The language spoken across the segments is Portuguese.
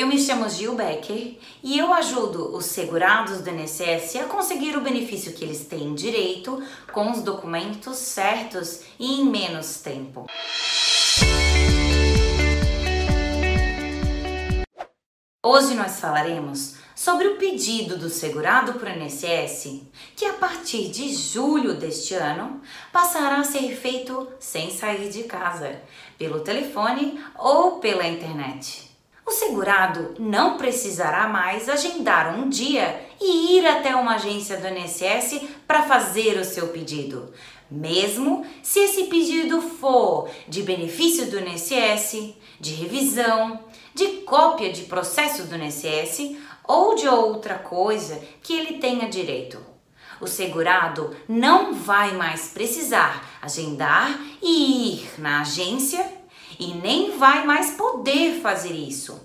Eu me chamo Gil Becker e eu ajudo os segurados do INSS a conseguir o benefício que eles têm direito com os documentos certos e em menos tempo. Hoje nós falaremos sobre o pedido do segurado para o INSS, que a partir de julho deste ano passará a ser feito sem sair de casa, pelo telefone ou pela internet. O segurado não precisará mais agendar um dia e ir até uma agência do INSS para fazer o seu pedido, mesmo se esse pedido for de benefício do INSS, de revisão, de cópia de processo do INSS ou de outra coisa que ele tenha direito. O segurado não vai mais precisar agendar e ir na agência e nem vai mais poder fazer isso.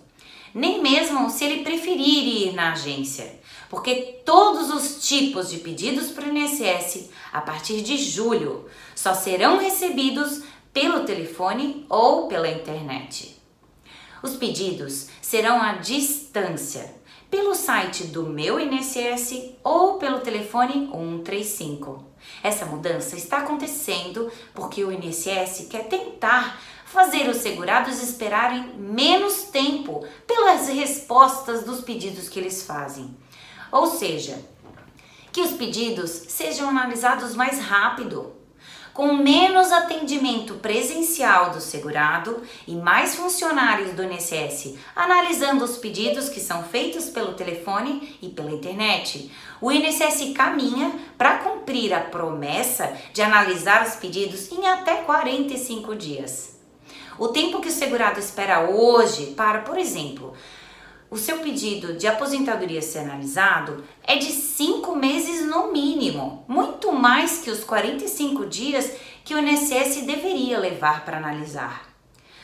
Nem mesmo se ele preferir ir na agência, porque todos os tipos de pedidos para o INSS a partir de julho só serão recebidos pelo telefone ou pela internet. Os pedidos serão à distância pelo site do meu INSS ou pelo telefone 135. Essa mudança está acontecendo porque o INSS quer tentar fazer os segurados esperarem menos tempo pelas respostas dos pedidos que eles fazem. Ou seja, que os pedidos sejam analisados mais rápido com menos atendimento presencial do segurado e mais funcionários do INSS analisando os pedidos que são feitos pelo telefone e pela internet, o INSS caminha para cumprir a promessa de analisar os pedidos em até 45 dias. O tempo que o segurado espera hoje para, por exemplo, o seu pedido de aposentadoria ser analisado é de cinco meses no mínimo, muito mais que os 45 dias que o INSS deveria levar para analisar.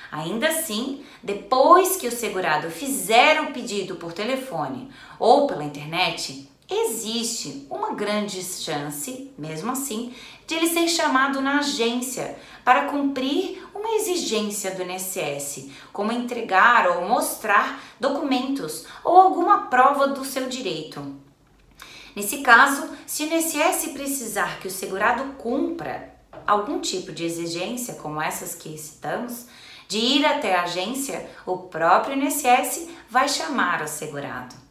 Ainda assim, depois que o segurado fizer o pedido por telefone ou pela internet, existe uma grande chance, mesmo assim, de ele ser chamado na agência para cumprir uma exigência do INSS, como entregar ou mostrar documentos ou alguma prova do seu direito. Nesse caso, se o INSS precisar que o segurado cumpra algum tipo de exigência, como essas que citamos, de ir até a agência, o próprio INSS vai chamar o segurado.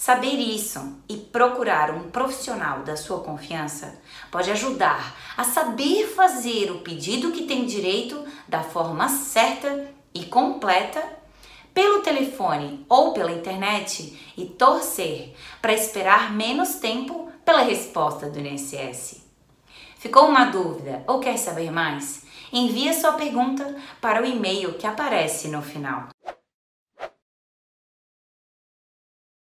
Saber isso e procurar um profissional da sua confiança pode ajudar a saber fazer o pedido que tem direito da forma certa e completa pelo telefone ou pela internet e torcer para esperar menos tempo pela resposta do INSS. Ficou uma dúvida ou quer saber mais? Envie sua pergunta para o e-mail que aparece no final.